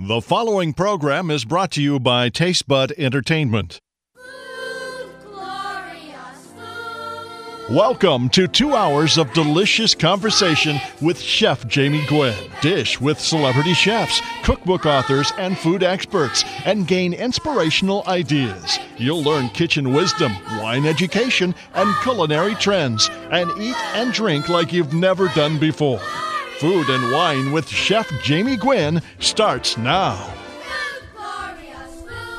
The following program is brought to you by Tastebud Entertainment. Welcome to two hours of delicious conversation with Chef Jamie Gwen. Dish with celebrity chefs, cookbook authors, and food experts, and gain inspirational ideas. You'll learn kitchen wisdom, wine education, and culinary trends, and eat and drink like you've never done before. Food and Wine with Chef Jamie Gwen starts now.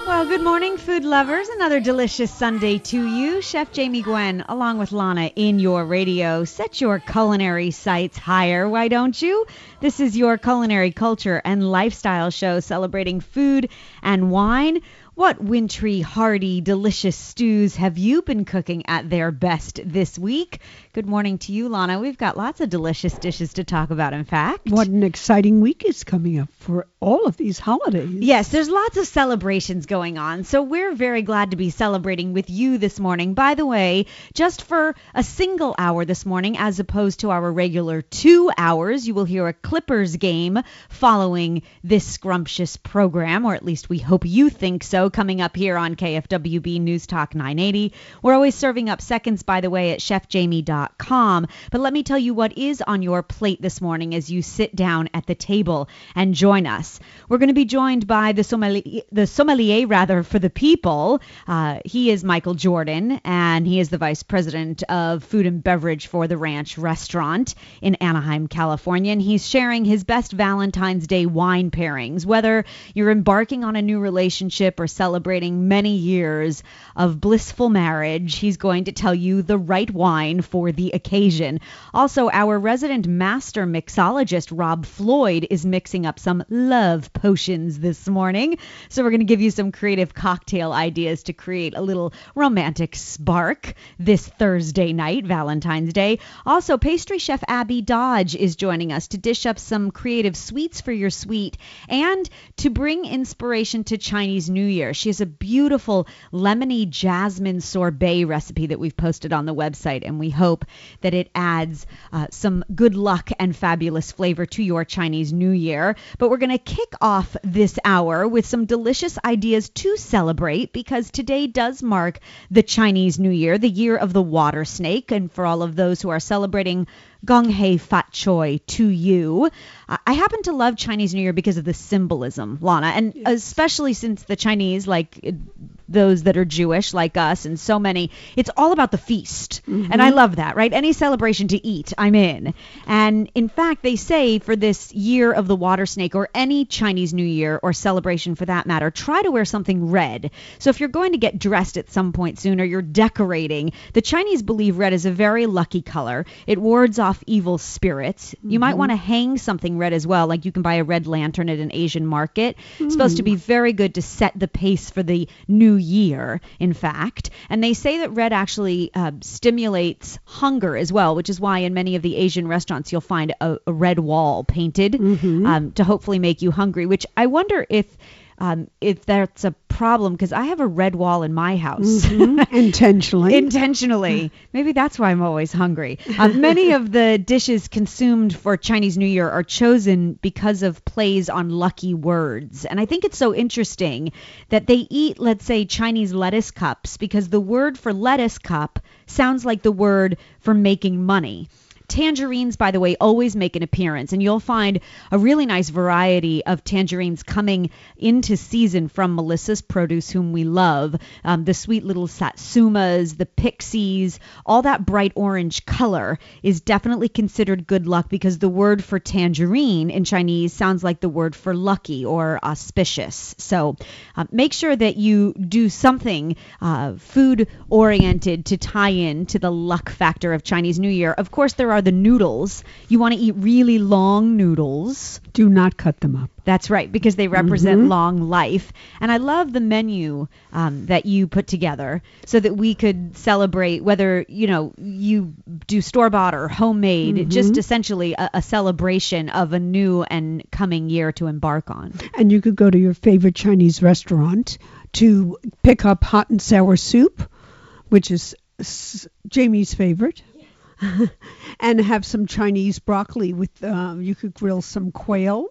Well, good morning, food lovers. Another delicious Sunday to you. Chef Jamie Gwen, along with Lana, in your radio. Set your culinary sights higher, why don't you? This is your culinary culture and lifestyle show celebrating food and wine. What wintry, hearty, delicious stews have you been cooking at their best this week? Good morning to you, Lana. We've got lots of delicious dishes to talk about, in fact. What an exciting week is coming up for all of these holidays. Yes, there's lots of celebrations going on. So we're very glad to be celebrating with you this morning. By the way, just for a single hour this morning, as opposed to our regular two hours, you will hear a Clippers game following this scrumptious program, or at least we hope you think so, coming up here on KFWB News Talk 980. We're always serving up seconds, by the way, at chefjamie.com. But let me tell you what is on your plate this morning as you sit down at the table and join us. We're going to be joined by the sommelier, the sommelier rather for the people. Uh, he is Michael Jordan, and he is the vice president of food and beverage for the Ranch Restaurant in Anaheim, California, and he's sharing his best Valentine's Day wine pairings. Whether you're embarking on a new relationship or celebrating many years of blissful marriage, he's going to tell you the right wine for the occasion. Also, our resident master mixologist Rob Floyd is mixing up some love potions this morning. So we're going to give you some creative cocktail ideas to create a little romantic spark this Thursday night, Valentine's Day. Also, pastry chef Abby Dodge is joining us to dish up some creative sweets for your sweet and to bring inspiration to Chinese New Year. She has a beautiful lemony jasmine sorbet recipe that we've posted on the website, and we hope that it adds uh, some good luck and fabulous flavor to your Chinese New Year. But we're going to kick off this hour with some delicious ideas to celebrate because today does mark the Chinese New Year, the year of the water snake. And for all of those who are celebrating Gong Hei Fat Choi to you. I happen to love Chinese New Year because of the symbolism, Lana, and especially since the Chinese, like those that are Jewish, like us, and so many, it's all about the feast. Mm-hmm. And I love that, right? Any celebration to eat, I'm in. And in fact, they say for this year of the water snake or any Chinese New Year or celebration for that matter, try to wear something red. So if you're going to get dressed at some point soon or you're decorating, the Chinese believe red is a very lucky color. It wards off evil spirits. You might mm-hmm. want to hang something red as well, like you can buy a red lantern at an Asian market. It's mm-hmm. supposed to be very good to set the pace for the new year, in fact. And they say that red actually uh, stimulates hunger as well, which is why in many of the Asian restaurants you'll find a, a red wall painted um, to hopefully make you hungry. Which I wonder if um, if that's a problem because I have a red wall in my house. Intentionally. Intentionally. Maybe that's why I'm always hungry. Uh, many of the dishes consumed for Chinese New Year are chosen because of plays on lucky words. And I think it's so interesting that they eat, let's say, Chinese lettuce cups because the word for lettuce cup sounds like the word for making money. Tangerines, by the way, always make an appearance, and you'll find a really nice variety of tangerines coming into season from Melissa's Produce, whom we love. Um, the sweet little satsumas, the pixies, all that bright orange color is definitely considered good luck because the word for tangerine in Chinese sounds like the word for lucky or auspicious. So uh, make sure that you do something uh, food oriented to tie in to the luck factor of Chinese New Year. Of course, there are the noodles. You want to eat really long noodles. Do not cut them up. That's right, because they represent long life. And I love the menu um, that you put together so that we could celebrate whether, you know, you do store bought or homemade, just essentially a, a celebration of a new and coming year to embark on. And you could go to your favorite Chinese restaurant to pick up hot and sour soup, which is Jamie's favorite. and have some Chinese broccoli with, uh, you could grill some quail.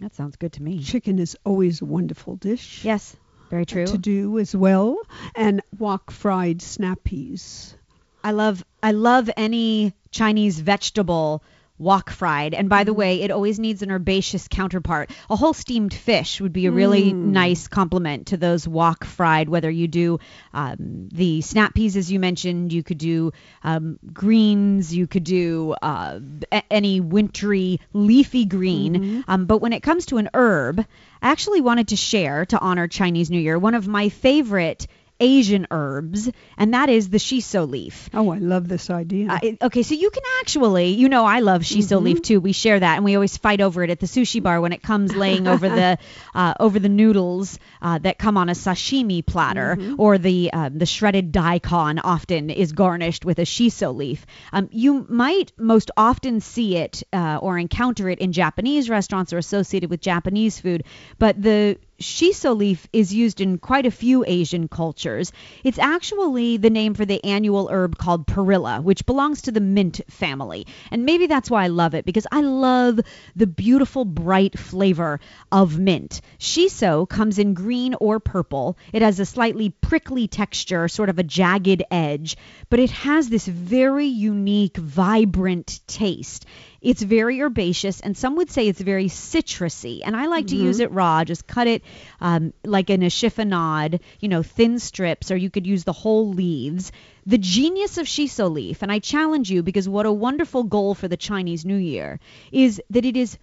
That sounds good to me. Chicken is always a wonderful dish Yes, very true. to do as well. And wok fried snap peas. I love I love any Chinese vegetable wok fried. And by the way, it always needs an herbaceous counterpart. A whole steamed fish would be a really nice complement to those wok fried. Whether you do um, the snap peas, as you mentioned, you could do um, greens, you could do uh, a- any wintry leafy green. Um, but when it comes to an herb, I actually wanted to share to honor Chinese New Year one of my favorite Asian herbs, and that is the shiso leaf. Oh, I love this idea. Uh, okay, so you can actually, you know, I love shiso leaf too. We share that, and we always fight over it at the sushi bar when it comes laying over the uh, over the noodles uh, that come on a sashimi platter, or the um, the shredded daikon often is garnished with a shiso leaf. Um, you might most often see it uh, or encounter it in Japanese restaurants or associated with Japanese food, but the shiso leaf is used in quite a few Asian cultures. It's actually the name for the annual herb called perilla, which belongs to the mint family. And maybe that's why I love it because I love the beautiful bright flavor of mint. Shiso comes in green or purple. It has a slightly prickly texture, sort of a jagged edge, but it has this very unique, vibrant taste. It's very herbaceous, and some would say it's very citrusy. And I like to use it raw. Just cut it um, like in a chiffonade, you know, thin strips, or you could use the whole leaves. The genius of shiso leaf, and I challenge you because what a wonderful goal for the Chinese New Year is that it is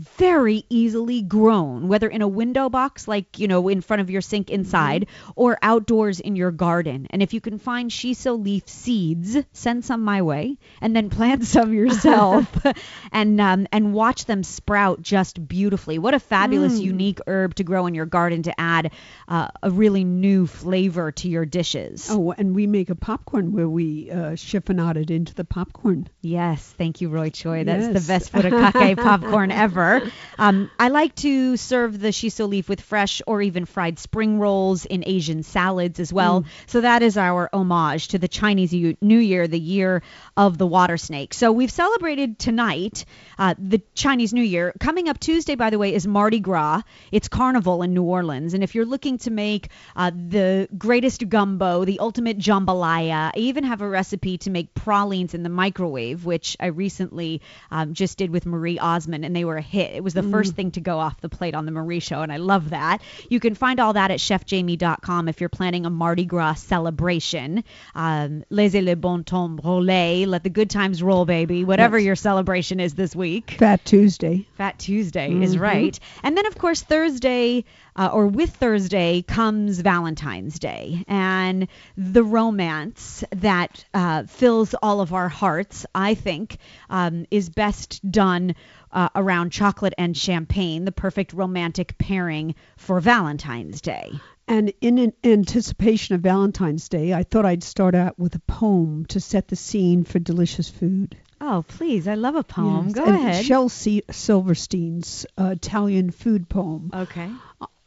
very easily grown, whether in a window box, like, you know, in front of your sink inside, or outdoors in your garden. And if you can find shiso leaf seeds, send some my way, and then plant some yourself and um, and watch them sprout just beautifully. What a fabulous, unique herb to grow in your garden to add uh, a really new flavor to your dishes. oh, and we make a popcorn where we uh, chiffonade it into the popcorn. Yes, thank you, Roy Choi. That's the Yes. best furikake popcorn ever. Um, I like to serve the shiso leaf with fresh or even fried spring rolls in Asian salads as well. So that is our homage to the Chinese New Year, the year of the water snake. So we've celebrated tonight uh, the Chinese New Year. Coming up Tuesday, by the way, is Mardi Gras. It's Carnival in New Orleans, and if you're looking to make uh, the greatest gumbo, the ultimate jambalaya, I even have a recipe to make pralines in the microwave, which I recently um, just did with Marie Osmond, and they were a hit. It was the first thing to go off the plate on the Marie Show, and I love that. You can find all that at chefjamie.com if you're planning a Mardi Gras celebration. Um, laissez le bon temps rouler, let the good times roll, baby. Whatever Yes. your celebration is this week. Fat Tuesday. Fat Tuesday is right. And then, of course, Thursday, uh, or with Thursday, comes Valentine's Day. And the romance that uh, fills all of our hearts, I think, um, is best done uh, around chocolate and champagne, the perfect romantic pairing for Valentine's Day. And in an anticipation of Valentine's Day, I thought I'd start out with a poem to set the scene for delicious food. Oh, please. I love a poem. Yes, Go and ahead. Shel Silverstein's uh, Italian food poem. okay.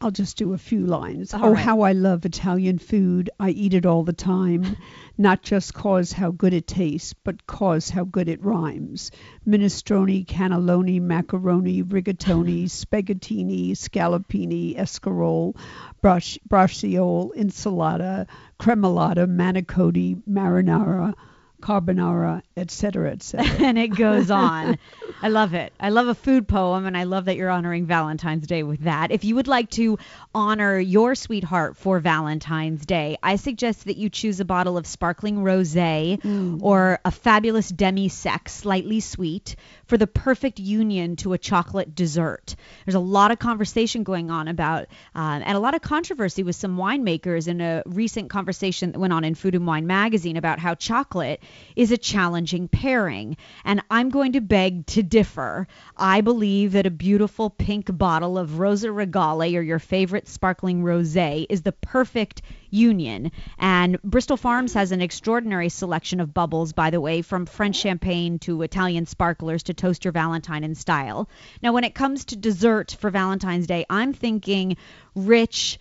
I'll just do a few lines. All oh, right. how I love Italian food. I eat it all the time. Not just cause how good it tastes, but cause how good it rhymes. Minestrone, cannelloni, macaroni, rigatoni, spaghettini, scallopini, escarole, braci- braciole, insalata, cremolata, manicotti, marinara, carbonara, etc., etc. and it goes on. I love it. I love a food poem, and I love that you're honoring Valentine's Day with that. If you would like to honor your sweetheart for Valentine's Day, I suggest that you choose a bottle of sparkling rosé mm. or a fabulous demi-sec, slightly sweet, for the perfect union to a chocolate dessert. There's a lot of conversation going on about, uh, and a lot of controversy with some winemakers in a recent conversation that went on in Food and Wine magazine about how chocolate is a challenging pairing. And I'm going to beg to differ. I believe that a beautiful pink bottle of Rosa Regale or your favorite sparkling rosé is the perfect union. And Bristol Farms has an extraordinary selection of bubbles, by the way, from French champagne to Italian sparklers to toast your Valentine in style. Now, when it comes to dessert for Valentine's Day, I'm thinking rich,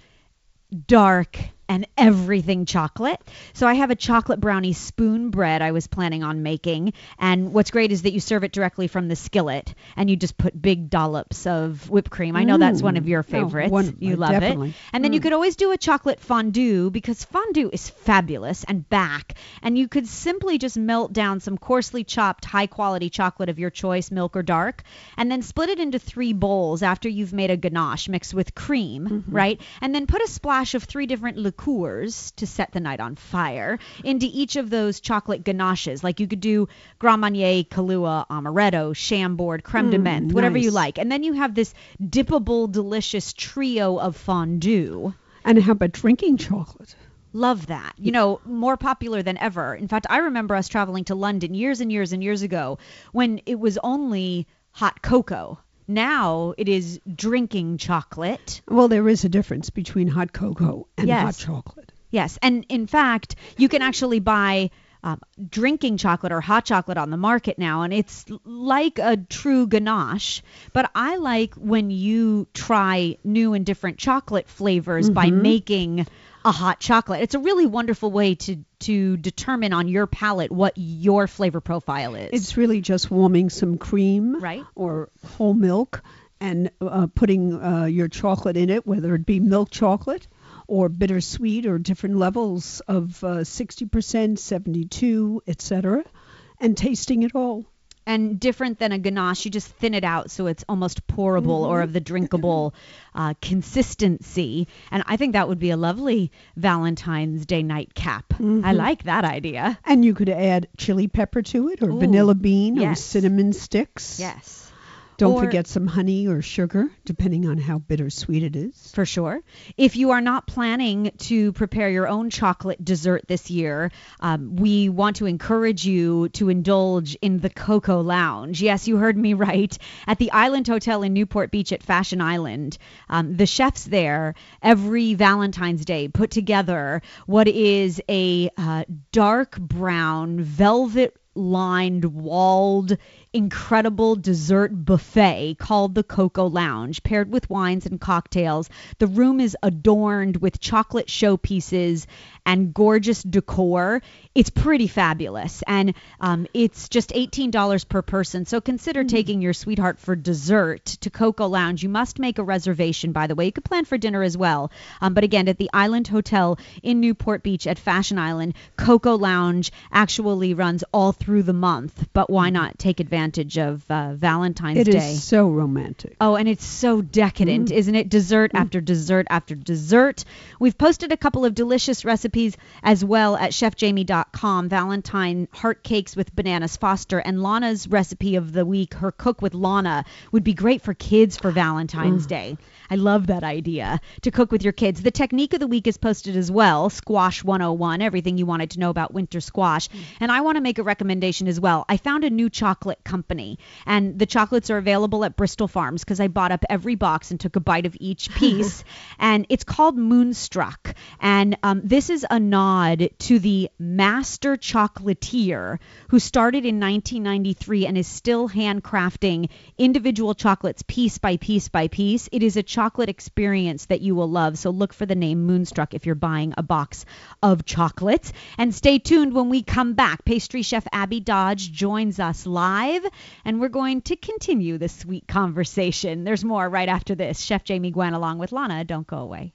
dark, and everything chocolate. So I have a chocolate brownie spoon bread I was planning on making. And what's great is that you serve it directly from the skillet and you just put big dollops of whipped cream. I know that's one of your Oh, favorites. you love definitely. it. And then you could always do a chocolate fondue because fondue is fabulous and back. And you could simply just melt down some coarsely chopped high quality chocolate of your choice, milk or dark, and then split it into three bowls after you've made a ganache mixed with cream, right? And then put a splash of three different liqueurs to set the night on fire into each of those chocolate ganaches. Like you could do Grand Marnier, Kahlua, Amaretto, Chambord, creme de mm, menthe, whatever you like. And then you have this dippable, delicious trio of fondue. And how about drinking chocolate? Love that. You know, more popular than ever. In fact, I remember us traveling to London years and years and years ago when it was only hot cocoa. Now it is drinking chocolate. Well, there is a difference between hot cocoa and hot chocolate. Yes, and in fact, you can actually buy um, drinking chocolate or hot chocolate on the market now, and it's like a true ganache. But I like when you try new and different chocolate flavors by making a hot chocolate. It's a really wonderful way to to determine on your palate what your flavor profile is. It's really just warming some cream Right. or whole milk and uh, putting uh, your chocolate in it, whether it be milk chocolate or bittersweet or different levels of uh, 60%, 72, etc., and tasting it all. And different than a ganache, you just thin it out so it's almost pourable or of the drinkable uh, consistency. And I think that would be a lovely Valentine's Day nightcap. I like that idea. And you could add chili pepper to it, or vanilla bean, or cinnamon sticks. Yes. Don't Or- forget some honey or sugar, depending on how bittersweet it is. For sure. If you are not planning to prepare your own chocolate dessert this year, um, we want to encourage you to indulge in the Cocoa Lounge. Yes, you heard me right. At the Island Hotel in Newport Beach at Fashion Island, um, the chefs there every Valentine's Day put together what is a uh, dark brown velvet lined walled incredible dessert buffet called the Cocoa Lounge, paired with wines and cocktails. The room is adorned with chocolate showpieces and gorgeous decor. It's pretty fabulous, and um, it's just $18 per person. So consider taking your sweetheart for dessert to Cocoa Lounge. You must make a reservation, by the way. You could plan for dinner as well. Um, but again, at the Island Hotel in Newport Beach at Fashion Island, Cocoa Lounge actually runs all through the month. But why not take advantage of uh, Valentine's It Day? It is so romantic. Oh, and it's so decadent, isn't it? Dessert after dessert after dessert. We've posted a couple of delicious recipes as well at chefjamie.com. Valentine heart cakes with bananas Foster and Lana's recipe of the week, her cook with Lana, would be great for kids for Valentine's Day. I love that idea to cook with your kids. The technique of the week is posted as well, Squash 101, everything you wanted to know about winter squash. And I want to make a recommendation as well. I found a new chocolate company, and the chocolates are available at Bristol Farms because I bought up every box and took a bite of each piece. and it's called Moonstruck. And um, this is a nod to the master chocolatier who started in 1993 and is still handcrafting individual chocolates piece by piece by piece. It is a chocolate experience that you will love. So look for the name Moonstruck if you're buying a box of chocolates. And stay tuned when we come back. Pastry chef Abby Dodge joins us live, and we're going to continue the sweet conversation. There's more right after this. Chef Jamie Gwen along with Lana. Don't go away.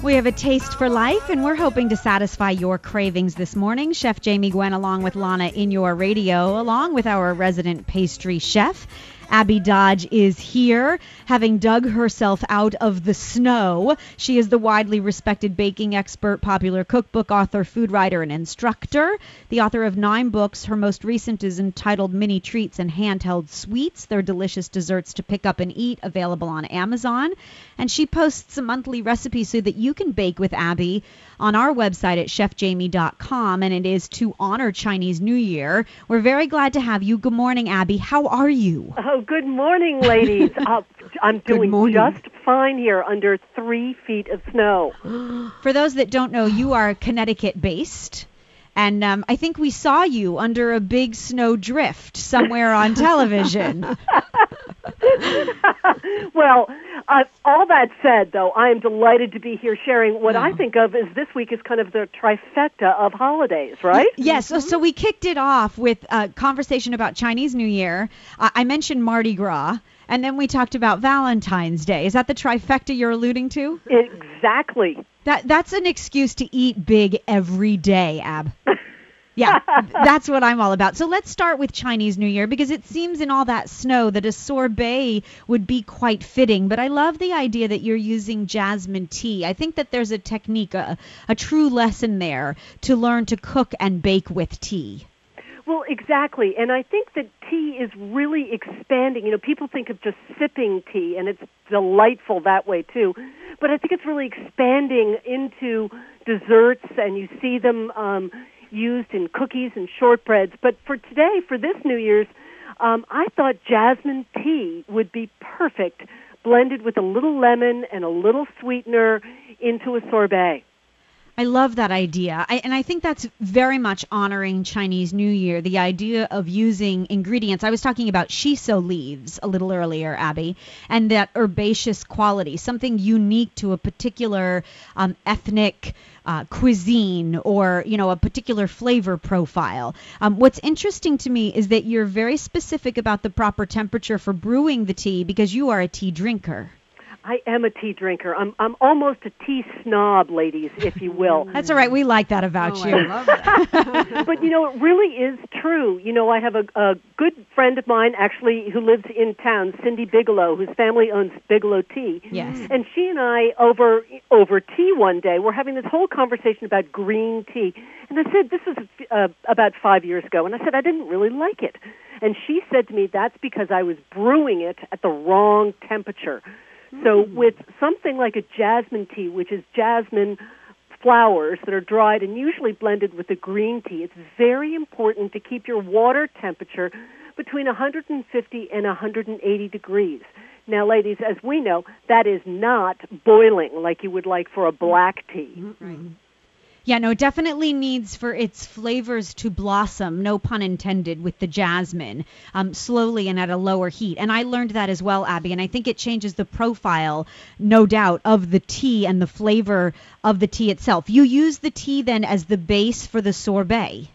We have a taste for life, and we're hoping to satisfy your cravings this morning. Chef Jamie Gwen, along with Lana in your radio, along with our resident pastry chef. Abby Dodge is here, having dug herself out of the snow. She is the widely respected baking expert, popular cookbook author, food writer, and instructor. The author of nine books. Her most recent is entitled Mini Treats and Handheld Sweets. They're delicious desserts to pick up and eat, available on Amazon. And she posts a monthly recipe so that you can bake with Abby on our website at chefjamie.com, and it is to honor Chinese New Year. We're very glad to have you. Good morning, Abby. How are you? Oh, good morning, ladies. uh, I'm doing just fine here under three feet of snow. For those that don't know, you are Connecticut based. And um, I think we saw you under a big snow drift somewhere on television. well, uh, all that said, though, I am delighted to be here sharing what I Oh. think of as this week is kind of the trifecta of holidays, right? Yes, so, so we kicked it off with a conversation about Chinese New Year. Uh, I mentioned Mardi Gras, and then we talked about Valentine's Day. Is that the trifecta you're alluding to? Exactly. That that's an excuse to eat big every day, Ab. Yeah, that's what I'm all about. So let's start with Chinese New Year because it seems in all that snow that a sorbet would be quite fitting. But I love the idea that you're using jasmine tea. I think that there's a technique, a, a true lesson there to learn to cook and bake with tea. Well, exactly. And I think that tea is really expanding. You know, people think of just sipping tea, and it's delightful that way too. But I think it's really expanding into desserts, and you see them um, used in cookies and shortbreads. But for today, for this New Year's, um, I thought jasmine tea would be perfect, blended with a little lemon and a little sweetener into a sorbet. I love that idea. I, and I think that's very much honoring Chinese New Year, the idea of using ingredients. I was talking about shiso leaves a little earlier, Abby, and that herbaceous quality, something unique to a particular um, ethnic uh, cuisine or, you know, a particular flavor profile. Um, what's interesting to me is that you're very specific about the proper temperature for brewing the tea because you are a tea drinker. I am a tea drinker. I'm I'm almost a tea snob, ladies, if you will. That's all right. We like that about Oh, you. I love that. but you know, it really is true. You know, I have a, a good friend of mine actually who lives in town, Cindy Bigelow, whose family owns Bigelow Tea. Yes. And she and I over over tea one day we're having this whole conversation about green tea. And I said this was uh, about 5 years ago and I said I didn't really like it. And she said to me that's because I was brewing it at the wrong temperature. So hmm. with something like a jasmine tea, which is jasmine flowers that are dried and usually blended with the green tea, it's very important to keep your water temperature between 150 and 180 degrees. Now, ladies, as we know, that is not boiling like you would like for a black tea. Yeah, no, definitely needs for its flavors to blossom, no pun intended, with the jasmine, um, slowly and at a lower heat. And I learned that as well, Abby, and I think it changes the profile, no doubt, of the tea and the flavor of the tea itself. You use the tea then as the base for the sorbet.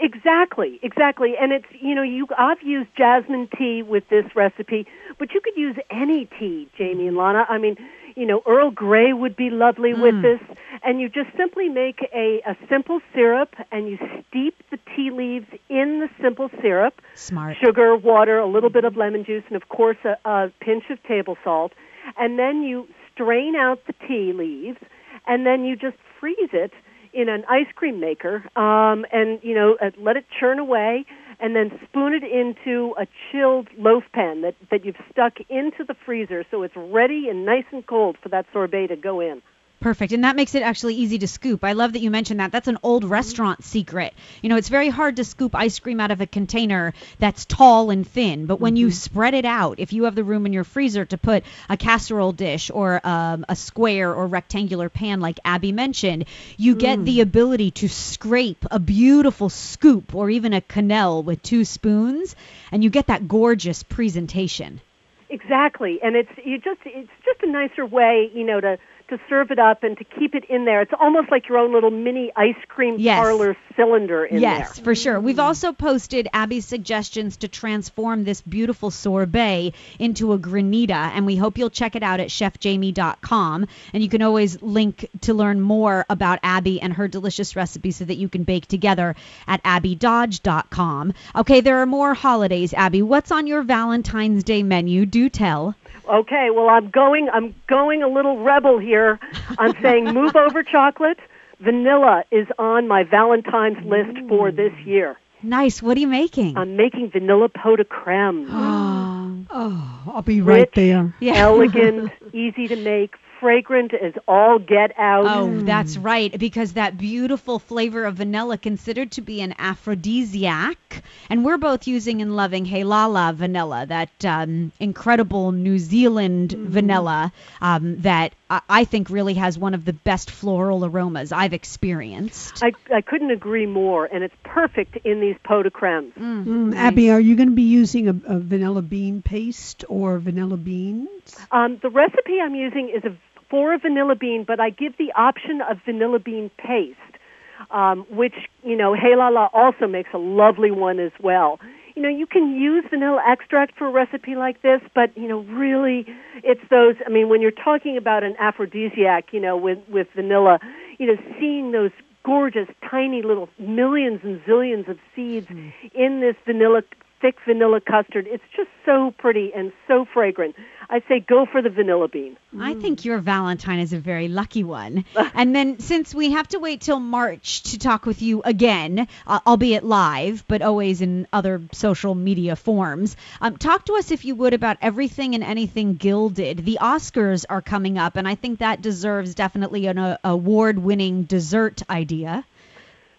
Exactly, exactly. And it's you know you I've used jasmine tea with this recipe, but you could use any tea, Jamie and Lana. I mean, you know Earl Grey would be lovely with this, and you just simply make a a simple syrup and you steep the tea leaves in the simple syrup. Smart. sugar, water, a little bit of lemon juice, and of course a, a pinch of table salt. And then you strain out the tea leaves, and then you just freeze it in an ice cream maker, um, and you know uh, let it churn away, and then spoon it into a chilled loaf pan that that you've stuck into the freezer, so it's ready and nice and cold for that sorbet to go in. Perfect. And that makes it actually easy to scoop. I love that you mentioned that. That's an old mm-hmm. restaurant secret. You know, it's very hard to scoop ice cream out of a container that's tall and thin, but when you mm-hmm. spread it out, if you have the room in your freezer to put a casserole dish or um, a square or rectangular pan like Abby mentioned, you get the mm. ability to scrape a beautiful scoop or even a quenelle with two spoons, and you get that gorgeous presentation. Exactly, and it's you just it's just a nicer way, you know, to to serve it up and to keep it in there. It's almost like your own little mini ice cream Yes. parlor cylinder in yes, there. for sure. We've also posted Abby's suggestions to transform this beautiful sorbet into a granita, and we hope you'll check it out at chefjamie.com. And you can always link to learn more about Abby and her delicious recipe so that you can bake together at abbydodge.com. Okay, there are more holidays, Abby. What's on your Valentine's Day menu? Do tell. Okay, well I'm going I'm going a little rebel here. I'm saying move over chocolate. Vanilla is on my Valentine's list for this year. Nice. What are you making? I'm making vanilla pot de creme. Oh, I'll be right there. Yeah. elegant, easy to make, fragrant as all get out. Oh, that's right, because that beautiful flavor of vanilla considered to be an aphrodisiac, and we're both using and loving Heilala vanilla, that um, incredible New Zealand vanilla um, that I, I think really has one of the best floral aromas I've experienced. I, I couldn't agree more, and it's perfect in these pot de crèmes. Mm, Abby, are you going to be using a, a vanilla bean paste or vanilla beans? Um, the recipe I'm using is a, for a vanilla bean, but I give the option of vanilla bean paste, um, which, you know, Heilala also makes a lovely one as well. You know, you can use vanilla extract for a recipe like this, but, you know, really, it's those, I mean, when you're talking about an aphrodisiac, you know, with, with vanilla, you know, seeing those gorgeous, tiny little millions and zillions of seeds mm. in this vanilla, thick vanilla custard, it's just so pretty and so fragrant. I say go for the vanilla bean. I think your Valentine is a very lucky one. and then, since we have to wait till March to talk with you again, uh, albeit live, but always in other social media forms, um, talk to us, if you would, about everything and anything gilded. The Oscars are coming up, and I think that deserves definitely an uh, award winning dessert idea.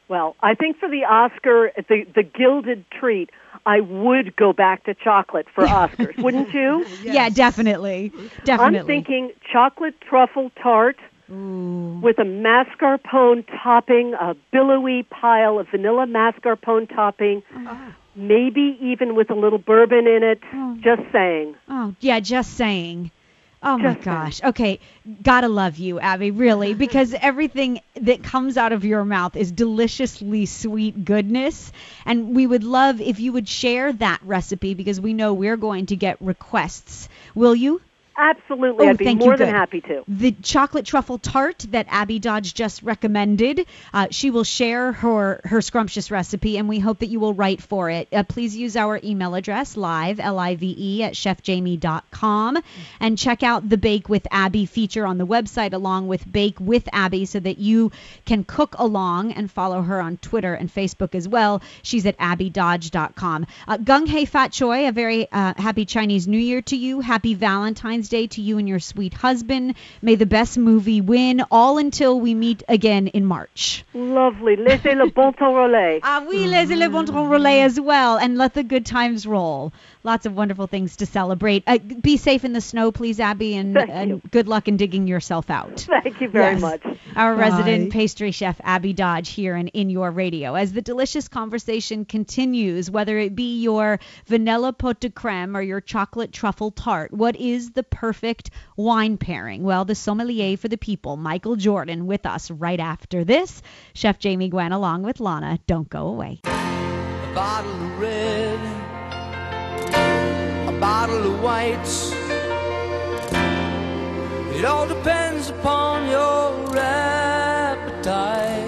Well, I think for the Oscar, the the gilded treat, I would go back to chocolate for Oscars, wouldn't you? Yeah, definitely. Definitely. I'm thinking chocolate truffle tart with a mascarpone topping, a billowy pile of vanilla mascarpone topping, ah. maybe even with a little bourbon in it. Oh. Just saying. Oh, yeah, just saying. Oh my gosh. Okay, gotta love you, Abby, really, because everything that comes out of your mouth is deliciously sweet goodness. And we would love if you would share that recipe because we know we're going to get requests. Will you? Absolutely, Oh, I'd be more than good. happy to. The chocolate truffle tart that Abby Dodge just recommended. Uh, she will share her her scrumptious recipe, and we hope that you will write for it. Uh, please use our email address live l i v e at chefjamie.com and check out the Bake with Abby feature on the website along with Bake with Abby, so that you can cook along and follow her on Twitter and Facebook as well. She's at abbydodge.com. Uh, Gung Hei Fat Choi, a very uh, happy Chinese New Year to you. Happy Valentine's Day to you and your sweet husband. May the best movie win, all until we meet again in March. Lovely. Laissez le bon temps rouler. Ah oui, les le bon temps relais as well, and let the good times roll. Lots of wonderful things to celebrate. Uh, be safe in the snow, please, Abby, and, and good luck in digging yourself out. Thank you very Yes. much. Our Bye. resident pastry chef, Abby Dodge, here and in your radio. As the delicious conversation continues, whether it be your vanilla pot de creme or your chocolate truffle tart, what is the perfect wine pairing? Well, the sommelier for the people, Michael Jordan, with us right after this. Chef Jamie Gwen, along with Lana. Don't go away. Bottle of whites. It all depends upon your appetite.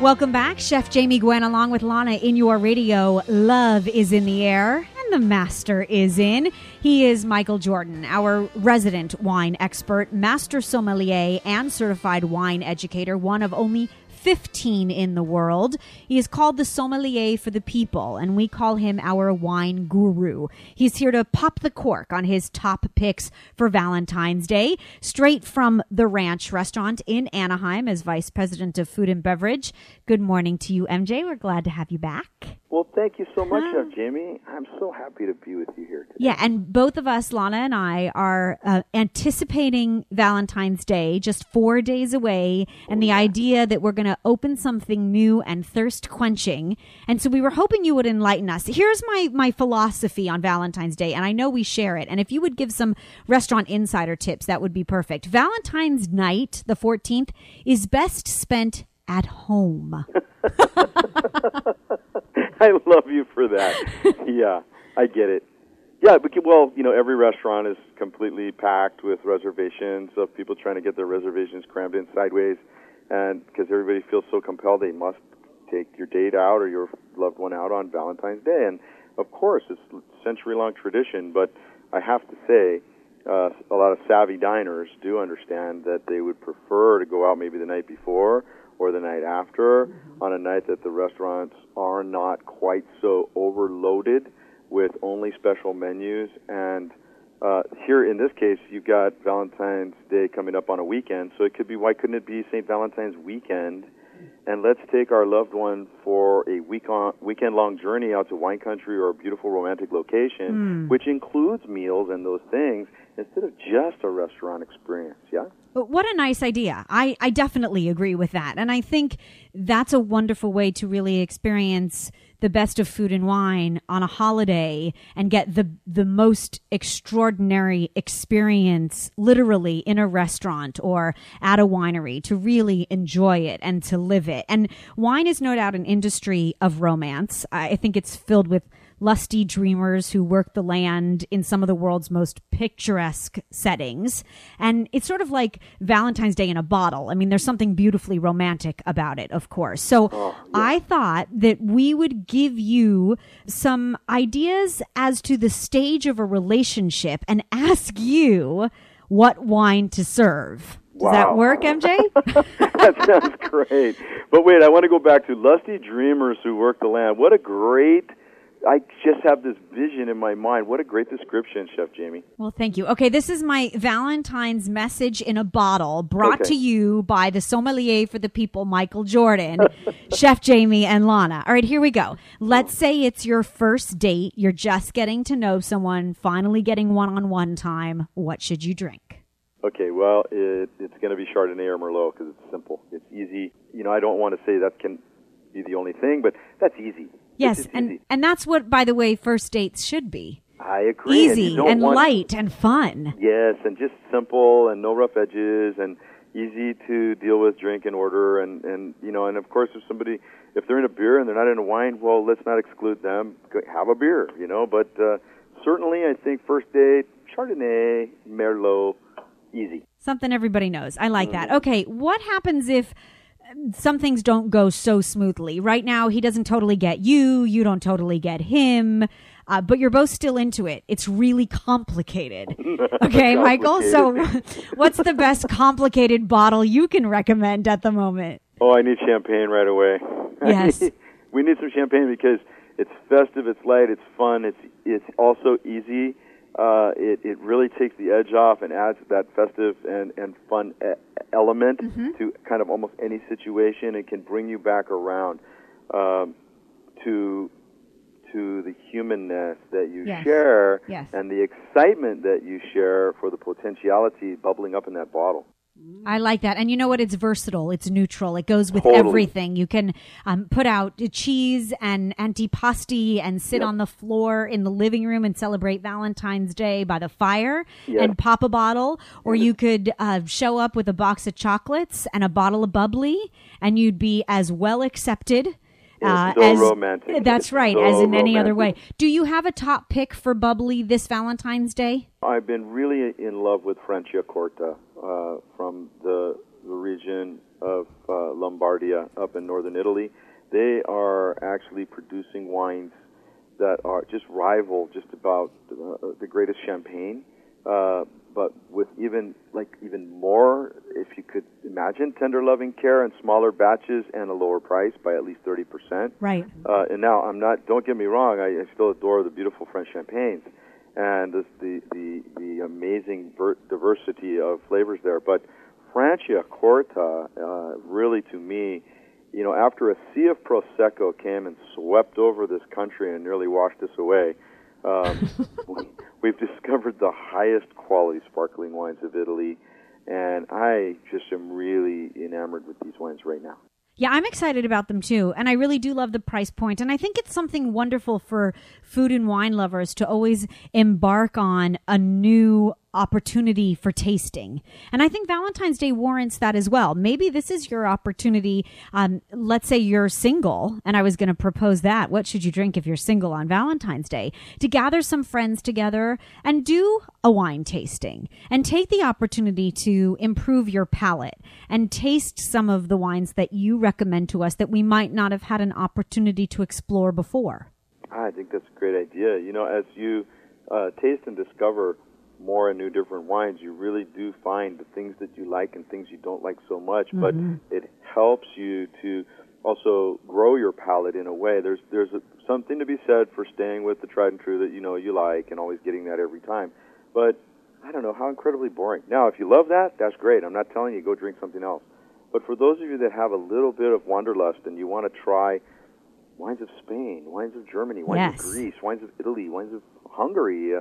Welcome back, Chef Jamie Gwen, along with Lana in your radio. Love is in the air, and the master is in. He is Michael Jordan, our resident wine expert, master sommelier, and certified wine educator, one of only 15 in the world. He is called the sommelier for the people, and we call him our wine guru. He's here to pop the cork on his top picks for Valentine's Day, straight from the Ranch restaurant in Anaheim as vice president of food and beverage. Good morning to you, MJ. We're glad to have you back. Well, thank you so much, Chef Jamie. I'm so happy to be with you here today. Yeah, and both of us, Lana and I, are uh, anticipating Valentine's Day, just four days away, and the idea that we're going to open something new and thirst quenching. And so we were hoping you would enlighten us. Here's my my philosophy on Valentine's Day, and I know we share it. And if you would give some restaurant insider tips, that would be perfect. Valentine's night, the 14th, is best spent at home. I love you for that. yeah, I get it. Yeah, but, well, you know, every restaurant is completely packed with reservations of people trying to get their reservations crammed in sideways, and because everybody feels so compelled, they must take your date out or your loved one out on Valentine's Day. And of course, it's century-long tradition. But I have to say, uh, a lot of savvy diners do understand that they would prefer to go out maybe the night before or the night after on a night that the restaurants are not quite so overloaded with only special menus. And uh, here in this case, you've got Valentine's Day coming up on a weekend, so it could be why couldn't it be St. Valentine's weekend? and let's take our loved one for a week on, weekend long journey out to wine country or a beautiful romantic location, which includes meals and those things instead of just a restaurant experience. Yeah. But what a nice idea. I, I definitely agree with that. And I think that's a wonderful way to really experience the best of food and wine on a holiday and get the the most extraordinary experience literally in a restaurant or at a winery to really enjoy it and to live it. And wine is no doubt an industry of romance. I think it's filled with lusty dreamers who work the land in some of the world's most picturesque settings. And it's sort of like Valentine's Day in a bottle. I mean, there's something beautifully romantic about it, of course. So oh, I thought that we would give you some ideas as to the stage of a relationship and ask you what wine to serve. Does that work, MJ? that sounds great. But wait, I want to go back to lusty dreamers who work the land. What a great! I just have this vision in my mind. What a great description, Chef Jamie. Well, thank you. Okay, this is my Valentine's message in a bottle brought Okay. to you by the sommelier for the people, Michael Jordan, Chef Jamie, and Lana. All right, here we go. Let's oh. say it's your first date. You're just getting to know someone, finally getting one on one time. What should you drink? Okay, well, it, it's going to be Chardonnay or Merlot because it's simple. It's easy. You know, I don't want to say that can be the only thing, but that's easy. Yes, and, and that's what, by the way, first dates should be I agree. easy don't and want- light and fun. Yes, and just simple and no rough edges and easy to deal with, drink and order, and and you know, and of course, if somebody if they're in a beer and they're not in a wine, well, let's not exclude them. Have a beer, you know. But uh, certainly, I think first date Chardonnay, Merlot, easy. Something everybody knows. I like Mm-hmm. that. Okay, what happens if some things don't go so smoothly? Right now, he doesn't totally get you, you don't totally get him, uh, but you're both still into it. It's really complicated. Okay, Michael? So, what's the best complicated bottle you can recommend at the moment? Oh, I need champagne right away. Yes. we need some champagne because it's festive, it's light, it's fun, it's it's also easy. Uh, it it really takes the edge off and adds that festive and and fun e- element to kind of almost any situation. It can bring you back around um, to to the humanness that you Yes. share Yes. and the excitement that you share for the potentiality bubbling up in that bottle. I like that. And you know what? It's versatile. It's neutral. It goes with Totally. everything. You can um, put out cheese and antipasti and sit Yep. on the floor in the living room and celebrate Valentine's Day by the fire Yes. and pop a bottle. Or you could uh, show up with a box of chocolates and a bottle of bubbly and you'd be as well accepted. uh, so as, romantic. That's right, so as in any other way. Do you have a top pick for bubbly this Valentine's Day? I've been really in love with Franciacorta uh, from the, the region of uh, Lombardia up in northern Italy. They are actually producing wines that are just rival just about uh, the greatest champagne, uh, but with even like even more, if you could imagine, tender loving care and smaller batches and a lower price by at least thirty percent. Right. Uh, and now I'm not. Don't get me wrong. I, I still adore the beautiful French champagnes, and the the the, amazing ver- diversity of flavors there. But Franciacorta, uh, really to me, you know, after a sea of prosecco came and swept over this country and nearly washed us away, um, we- we've discovered the highest quality sparkling wines of Italy, and I just am really enamored with these wines right now. Yeah, I'm excited about them too. And I really do love the price point. And I think it's something wonderful for food and wine lovers to always embark on a new opportunity for tasting. And I think Valentine's Day warrants that as well. Maybe this is your opportunity. Um, let's say you're single, and I was going to propose that. What should you drink if you're single on Valentine's Day? To gather some friends together and do a wine tasting and take the opportunity to improve your palate and taste some of the wines that you recommend to us that we might not have had an opportunity to explore before. I think that's a great idea. You know, as you uh, taste and discover more and new different wines, you really do find the things that you like and things you don't like so much. But mm-hmm. it helps you to also grow your palate in a way. There's there's a, something to be said for staying with the tried and true that you know you like and always getting that every time. But I don't know how incredibly boring. Now, if you love that, that's great. I'm not telling you go drink something else. But for those of you that have a little bit of wanderlust and you want to try wines of Spain, wines of Germany, wines Yes. of Greece, wines of Italy, wines of Hungary, uh,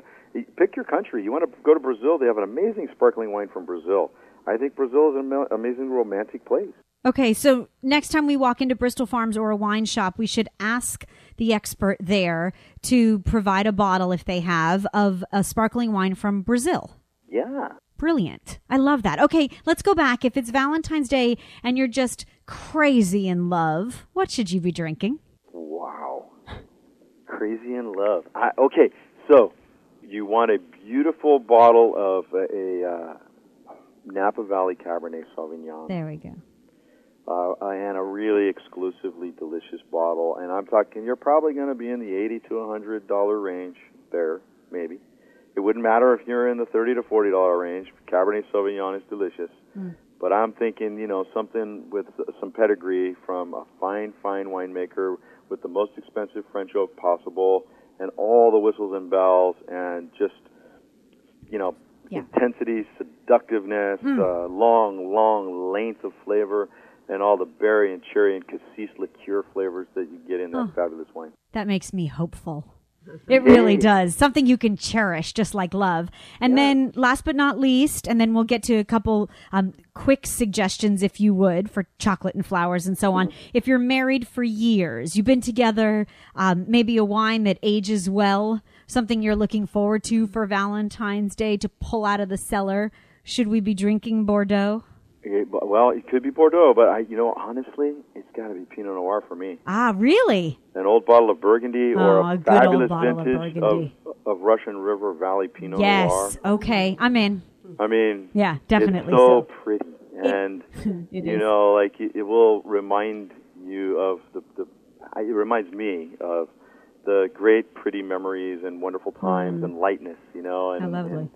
pick your country. You want to go to Brazil? They have an amazing sparkling wine from Brazil. I think Brazil is an ama- amazing romantic place. Okay, so next time we walk into Bristol Farms or a wine shop, we should ask the expert there to provide a bottle, if they have, of a sparkling wine from Brazil. Yeah. Brilliant. I love that. Okay, let's go back. If it's Valentine's Day and you're just crazy in love, what should you be drinking? Crazy in love. I, okay, so you want a beautiful bottle of a, a uh, Napa Valley Cabernet Sauvignon. There we go. uh, and a really exclusively delicious bottle. And I'm talking, you're probably going to be in the eighty to a hundred dollar range there, maybe. It wouldn't matter if you're in the thirty to forty dollar range. Cabernet Sauvignon is delicious, but I'm thinking, you know, something with some pedigree from a fine, fine winemaker with the most expensive French oak possible, and all the whistles and bells, and just, you know, Yeah. intensity, seductiveness, uh, long, long length of flavor, and all the berry and cherry and cassis liqueur flavors that you get in that fabulous wine. That makes me hopeful. It really does. Something you can cherish, just like love. And then, last but not least, and then we'll get to a couple um, quick suggestions, if you would, for chocolate and flowers and so on. If you're married for years, you've been together, um, maybe a wine that ages well, something you're looking forward to for Valentine's Day to pull out of the cellar. Should we be drinking Bordeaux? Okay, but- Well, it could be Bordeaux, but I, you know, honestly, it's got to be Pinot Noir for me. Ah, really? An old bottle of Burgundy or Oh, a a good old fabulous bottle of vintage Burgundy. of, of Russian River Valley Pinot yes. Noir. Okay. I'm in. I mean, Yeah, definitely it's so, so. pretty, and It you is. know, like it, it will remind you of the, the. It reminds me of the great, pretty memories and wonderful times and lightness. You know, and, Mm. How lovely. and it,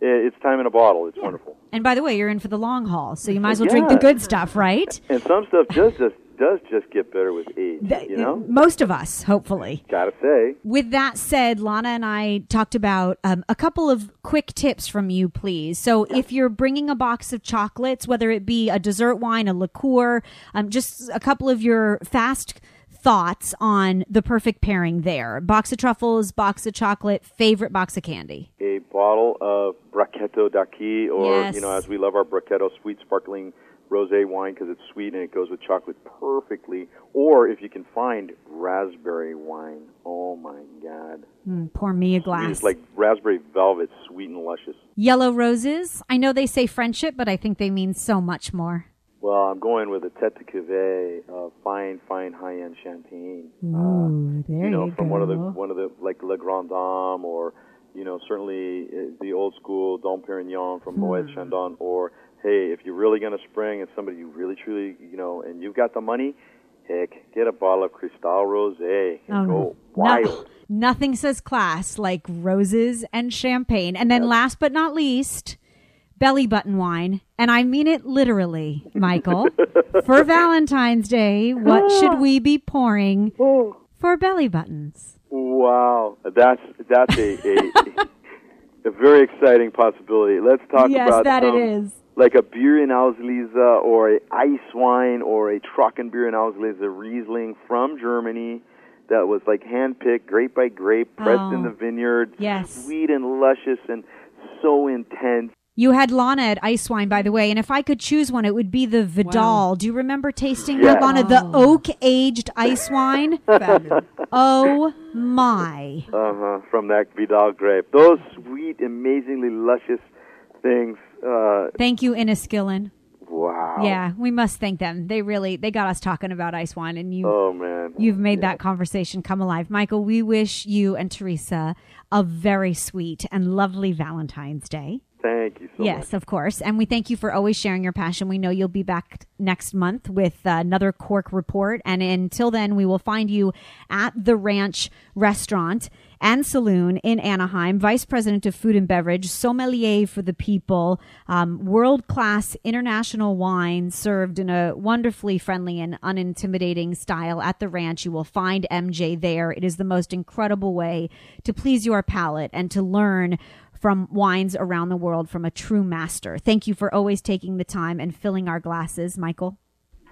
it's time in a bottle. It's wonderful. And by the way, you're in for the long haul, so you might as well drink the good stuff, right? And some stuff does just does just get better with age. Th- you know, Most of us, hopefully. gotta say. With that said, Lana and I talked about um, a couple of quick tips from you, please. So, if you're bringing a box of chocolates, whether it be a dessert wine, a liqueur, um, just a couple of your fast thoughts on the perfect pairing there. Box of truffles, box of chocolate, favorite box of candy. a bottle of Brachetto d'Acqui, or Yes. you know, as we love our Brachetto sweet sparkling rosé wine because it's sweet and it goes with chocolate perfectly. Or if you can find raspberry wine, oh my God, Mm, pour me a glass. it's like raspberry velvet, sweet and luscious. Yellow roses. I know they say friendship, but I think they mean so much more. Well, I'm going with a tête de cuvée of fine, fine, high-end champagne. Ooh, there you know, you from go. one of the one of the like Le Grand Dame, or you know, certainly uh, the old school Dom Perignon from Moet Hmm. Chandon, or hey, if you're really going to spring and somebody you really truly, you know, and you've got the money, heck, get a bottle of Cristal Rosé and Oh, go wild. No- nothing says class like roses and champagne. And then last but not least, belly button wine. And I mean it literally, Michael. for Valentine's Day, what should we be pouring oh. for belly buttons? Wow, that's that's a a, a very exciting possibility. Let's talk yes, about that it is. like a Beerenauslese or a ice wine or a Trockenbeerenauslese Riesling from Germany that was like handpicked grape by grape, pressed in Oh. the vineyard, Yes. sweet and luscious and so intense. You had Lana at Ice Wine, by the way, and if I could choose one, it would be the Vidal. Do you remember tasting Yes. that, Lana? The oak aged ice wine? oh my. Uh huh. From that Vidal grape, those sweet, amazingly luscious things. Uh, Thank you, Inniskillin. wow. Yeah, we must thank them. They really they got us talking about ice wine, and you Oh man. you've made that conversation come alive, Michael. We wish you and Teresa a very sweet and lovely Valentine's Day. Thank you so yes, much. of course. And we thank you for always sharing your passion. We know you'll be back next month with another Cork report. And until then, we will find you at the Ranch Restaurant and Saloon in Anaheim, Vice President of Food and Beverage, sommelier for the people, um, world class international wine served in a wonderfully friendly and unintimidating style at the ranch. You will find MJ there. It is the most incredible way to please your palate and to learn from wines around the world from a true master. Thank you for always taking the time and filling our glasses, Michael.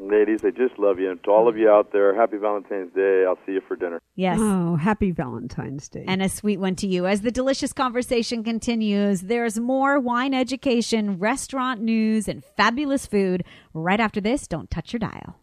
Ladies, I just love you. And to all of you out there, happy Valentine's Day. I'll see you for dinner. Yes. Oh, happy Valentine's Day. And a sweet one to you. As the delicious conversation continues, there's more wine education, restaurant news, and fabulous food right after this. Don't touch your dial.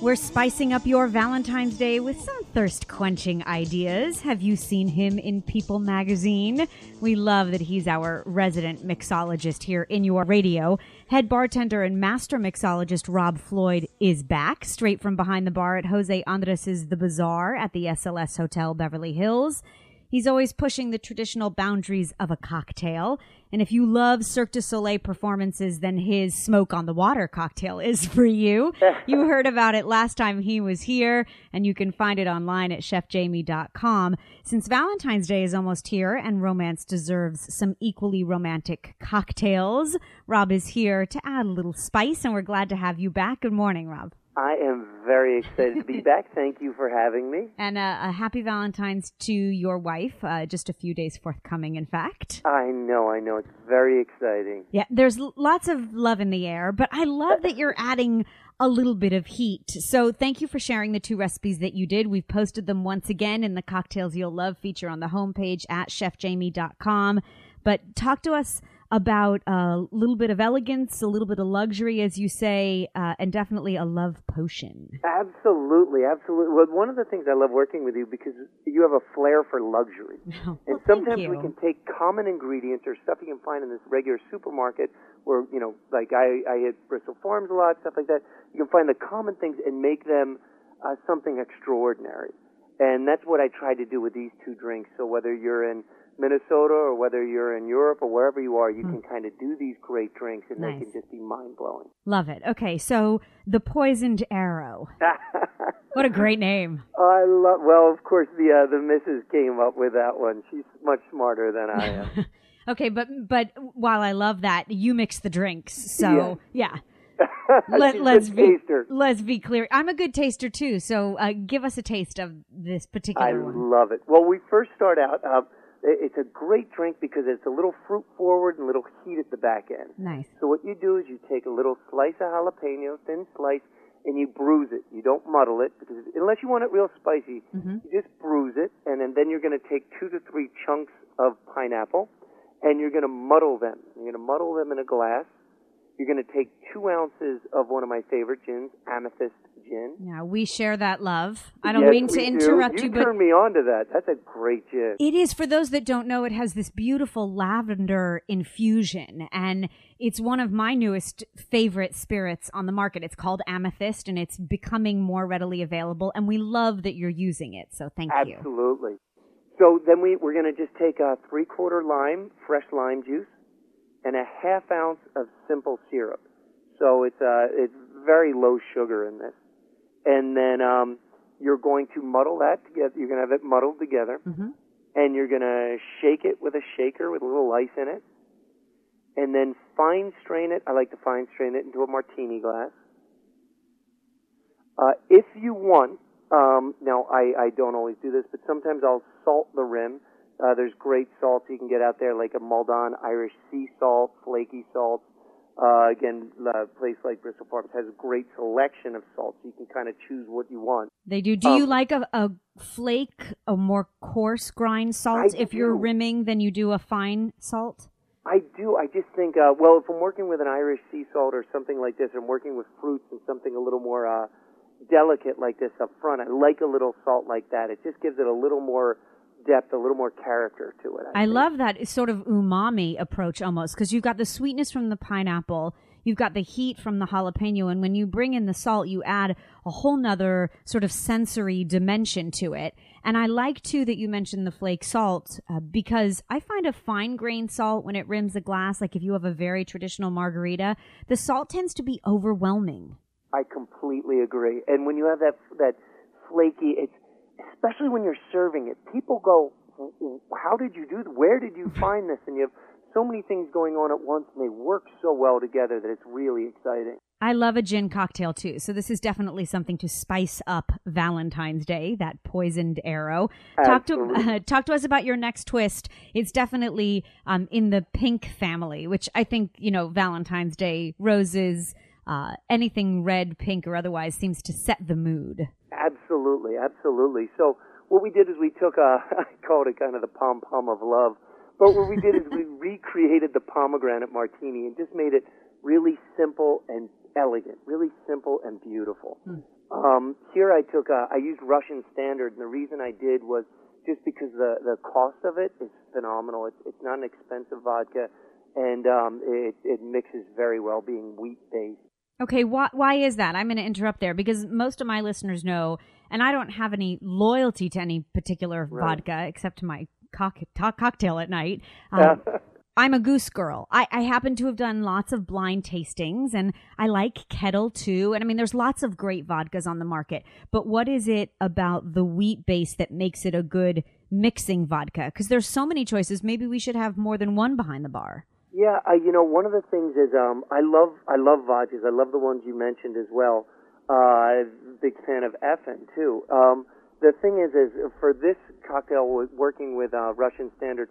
We're spicing up your Valentine's Day with some thirst quenching ideas. Have you seen him in People magazine? We love that he's our resident mixologist here in your radio. Head bartender and master mixologist Rob Floyd is back, straight from behind the bar at Jose Andres' The Bazaar at the SLS Hotel Beverly Hills. He's always pushing the traditional boundaries of a cocktail. And if you love Cirque du Soleil performances, then his Smoke on the Water cocktail is for you. you heard about it last time he was here, and you can find it online at chefjamie.com. Since Valentine's Day is almost here and romance deserves some equally romantic cocktails, Rob is here to add a little spice, and we're glad to have you back. Good morning, Rob. I am very excited to be back. Thank you for having me. And uh, a happy Valentine's to your wife, uh, just a few days forthcoming, in fact. I know, I know. It's very exciting. Yeah, there's lots of love in the air, but I love that you're adding a little bit of heat. So thank you for sharing the two recipes that you did. We've posted them once again in the Cocktails You'll Love feature on the homepage at chefjamie.com. But talk to us about a little bit of elegance, a little bit of luxury, as you say, uh, and definitely a love potion. Absolutely, absolutely. Well, one of the things I love working with you because you have a flair for luxury. Well, and sometimes we can take common ingredients or stuff you can find in this regular supermarket where, you know, like I, I hit Bristol Farms a lot, stuff like that. You can find the common things and make them uh, something extraordinary. And that's what I tried to do with these two drinks. So whether you're in Minnesota or whether you're in Europe or wherever you are, you can kind of do these great drinks and. Nice. they can just be mind blowing. Love it. Okay, so the poisoned arrow. What a great name. I love. Well, of course, the uh, the missus came up with that one. She's much smarter than I am. Okay, but but while I love that, you mix the drinks. So yeah. Let, a let's good be taster. let's be clear. I'm a good taster too. So uh, give us a taste of this particular I one. love it. Well, we first start out. Uh, it's a great drink because it's a little fruit forward and a little heat at the back end. Nice. So what you do is you take a little slice of jalapeno, thin slice, and you bruise it. You don't muddle it because unless you want it real spicy, Mm-hmm. you just bruise it, and then, then you're going to take two to three chunks of pineapple, and you're going to muddle them. You're going to muddle them in a glass. You're going to take two ounces of one of my favorite gins, Amethyst Gin. Yeah, we share that love. I don't Yes, mean to do. interrupt you, You but turned me on to that. That's a great gin. It is. For those that don't know, it has this beautiful lavender infusion, and it's one of my newest favorite spirits on the market. It's called Amethyst, and it's becoming more readily available, and we love that you're using it. So thank you. Absolutely. So then we, we're going to just take a three quarter lime, fresh lime juice, and a half ounce of simple syrup. So it's, uh, it's very low sugar in this. And then um, you're going to muddle that together. You're going to have it muddled together. Mhm. And you're going to shake it with a shaker with a little ice in it. And then fine strain it. I like to fine strain it into a martini glass. Uh, if you want, um, now I, I don't always do this, but sometimes I'll salt the rim. Uh, there's great salts you can get out there, like a Maldon Irish sea salt, flaky salt. Uh, again, a place like Bristol Farms has a great selection of salts. You can kind of choose what you want. They do. Do Um, you like a, a flake, a more coarse grind salt I if you're rimming than you do a fine salt? I do. I just think, uh, well, if I'm working with an Irish sea salt or something like this, or I'm working with fruits and something a little more uh, delicate like this up front, I like a little salt like that. It just gives it a little more depth, a little more character to it. I, I love that sort of umami approach almost because you've got the sweetness from the pineapple, you've got the heat from the jalapeno, and when you bring in the salt, you add a whole nother sort of sensory dimension to it. And I like too that you mentioned the flake salt uh, because I find a fine grain salt when it rims a glass, like if you have a very traditional margarita, the salt tends to be overwhelming. I completely agree. And when you have that that flaky, it's especially when you're serving it. People go, "How did you do? th- Where did you find this?" And you have so many things going on at once, and they work so well together that it's really exciting. I love a gin cocktail too. So this is definitely something to spice up Valentine's Day, that poisoned arrow. Talk to Absolutely. talk to us about your next twist. It's definitely um, in the pink family, which I think, you know, Valentine's Day roses uh, anything red, pink or otherwise seems to set the mood. Absolutely, absolutely. So what we did is we took a, I called it kind of the pom pom of love, but what we did is we recreated the pomegranate martini and just made it really simple and elegant, really simple and beautiful. Um, here I took, a, I used Russian Standard, and the reason I did was just because the the cost of it is phenomenal. It's it's not an expensive vodka, and um, it it mixes very well, being wheat based. Okay, why, why is that? I'm going to interrupt there because most of my listeners know, and I don't have any loyalty to any particular Right. vodka except to my cock, to- cocktail at night. Um, I'm a goose girl. I, I happen to have done lots of blind tastings and I like Kettle too. And I mean, there's lots of great vodkas on the market. But what is it about the wheat base that makes it a good mixing vodka? Because there's so many choices. Maybe we should have more than one behind the bar. Yeah, I, you know, one of the things is um, I love I love vodkas. I love the ones you mentioned as well. Uh, big fan of Effen too. Um, the thing is, is for this cocktail, working with uh, Russian Standard,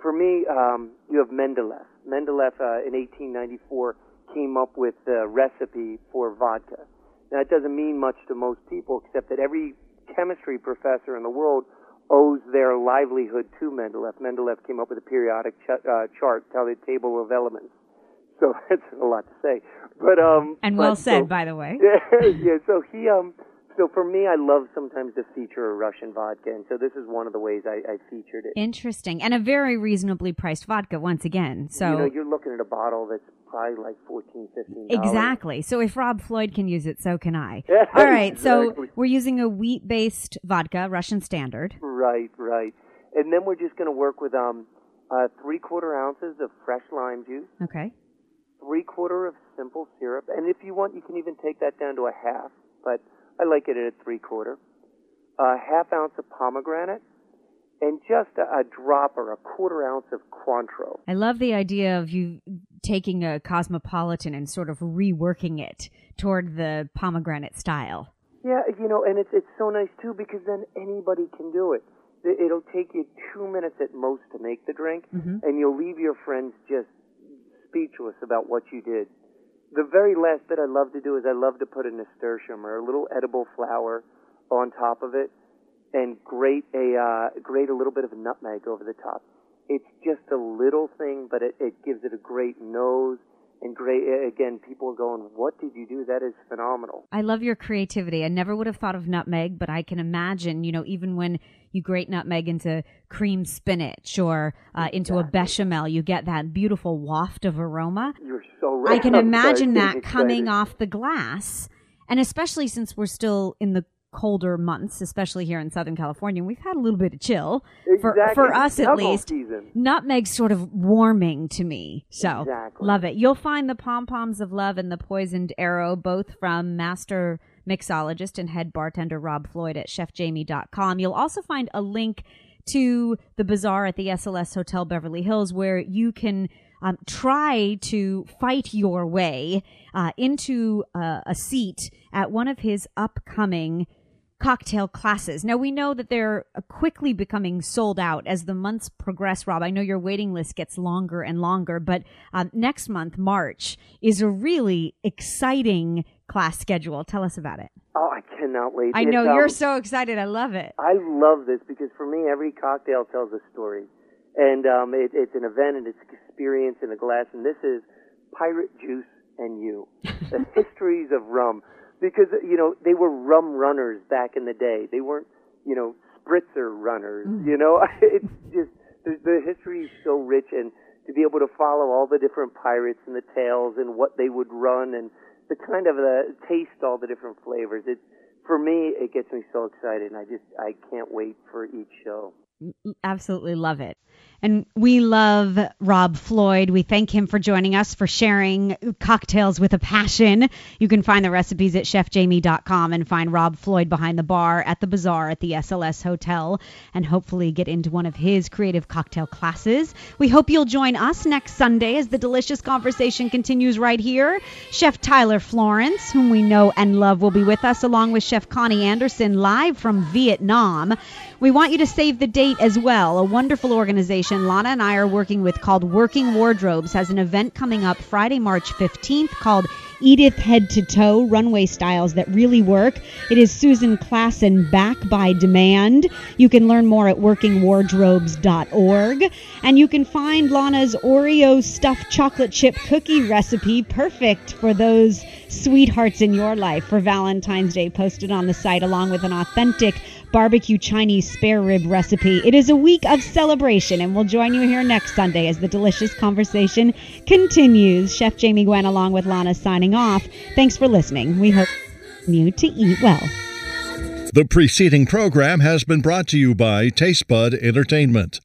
for me, um, you have Mendeleev. Mendeleev uh, in 1894 came up with the recipe for vodka. Now, it doesn't mean much to most people, except that every chemistry professor in the world owes their livelihood to Mendeleev. Mendeleev came up with a periodic ch- uh, chart, called the table of elements. So that's a lot to say, but um. And well but said, so- by the way. yeah, yeah. So he um. So for me, I love sometimes to feature a Russian vodka, and so this is one of the ways I, I featured it. Interesting. And a very reasonably priced vodka, once again. So you know, you're looking at a bottle that's probably like fourteen, fifteen. Exactly. So if Rob Floyd can use it, so can I. All right. So we're using a wheat based vodka, Russian standard. Right, right. And then we're just going to work with um, uh, three quarter ounces of fresh lime juice, Okay. three quarter of simple syrup, and if you want, you can even take that down to a half. But I like it at a three quarter. A half ounce of pomegranate, and just a, a drop or a quarter ounce of Cointreau. I love the idea of you taking a cosmopolitan and sort of reworking it toward the pomegranate style. Yeah, you know, and it's it's so nice too because then anybody can do it. It- It'll take you two minutes at most to make the drink, Mhm. and you'll leave your friends just speechless about what you did. The very last bit I love to do is I love to put a nasturtium or a little edible flower on top of it, and grate a uh, grate a little bit of nutmeg over the top. It's just a little thing, but it, it gives it a great nose and great. Again, people are going, "What did you do? That is phenomenal." I love your creativity. I never would have thought of nutmeg, but I can imagine, you know, even when you grate nutmeg into cream spinach or uh, into a bechamel, you get that beautiful waft of aroma. You're so right. I can I'm imagine that coming off the glass. And especially since we're still in the colder months, especially here in Southern California, we've had a little bit of chill. For, Exactly. for us at least, season. nutmeg's sort of warming to me. So Exactly. love it. You'll find the pom poms of love and the poisoned arrow both from master mixologist and head bartender Rob Floyd at chefjamie.com. You'll also find a link to the bazaar at the SLS Hotel Beverly Hills where you can um, try to fight your way uh, into uh, a seat at one of his upcoming cocktail classes. Now we know that they're uh, quickly becoming sold out as the months progress. Rob, I know your waiting list gets longer and longer, but um, next month, March, is a really exciting class schedule. Tell us about it. Oh, I cannot wait. I know um, you're so excited. I love it. I love this because for me, every cocktail tells a story, and um, it, it's an event and it's experience in a glass. And this is Pirate Juice and You, the histories of rum, because you know they were rum runners back in the day. They weren't, you know, spritzer runners. Mm. You know, it's just the, the history is so rich, and to be able to follow all the different pirates and the tales and what they would run and the kind of the taste all the different flavors. It for me it gets me so excited and I just I can't wait for each show. Absolutely love it. And we love Rob Floyd. We thank him for joining us, for sharing cocktails with a passion. You can find the recipes at chefjamie.com and find Rob Floyd behind the bar at the bazaar at the SLS Hotel and hopefully get into one of his creative cocktail classes. We hope you'll join us next Sunday as the delicious conversation continues right here. Chef Tyler Florence, whom we know and love, will be with us along with Chef Connie Anderson live from Vietnam. We want you to save the date as well. A wonderful organization Lana and I are working with called Working Wardrobes has an event coming up Friday, March 15th called Edith Head to Toe Runway Styles That Really Work. It is Susan Klassen back by demand. You can learn more at workingwardrobes.org. And you can find Lana's Oreo stuffed chocolate chip cookie recipe, perfect for those sweethearts in your life for Valentine's Day, posted on the site along with an authentic barbecue Chinese spare rib recipe. It is a week of celebration, and we'll join you here next Sunday as the delicious conversation continues. Chef Jamie Gwen, along with Lana, signing off. Thanks for listening. We hope you to eat well. The preceding program has been brought to you by Taste Bud Entertainment.